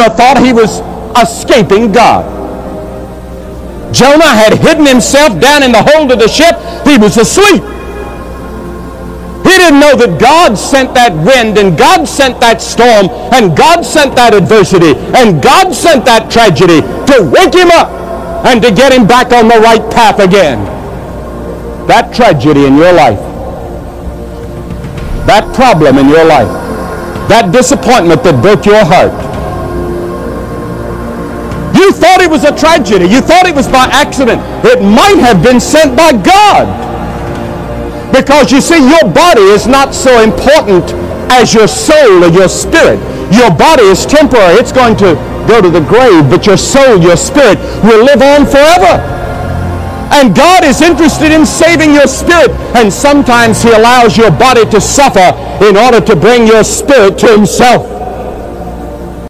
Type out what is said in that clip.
Jonah thought he was escaping God. Jonah had hidden himself down in the hold of the ship. He was asleep. He didn't know that God sent that wind and God sent that storm and God sent that adversity and God sent that tragedy to wake him up and to get him back on the right path again. That tragedy in your life, that problem in your life, that disappointment that broke your heart, it was a tragedy. You thought it was by accident. It might have been sent by God. Because you see, your body is not so important as your soul or your spirit. Your body is temporary. It's going to go to the grave, but your soul, your spirit will live on forever. And God is interested in saving your spirit. And sometimes He allows your body to suffer in order to bring your spirit to Himself.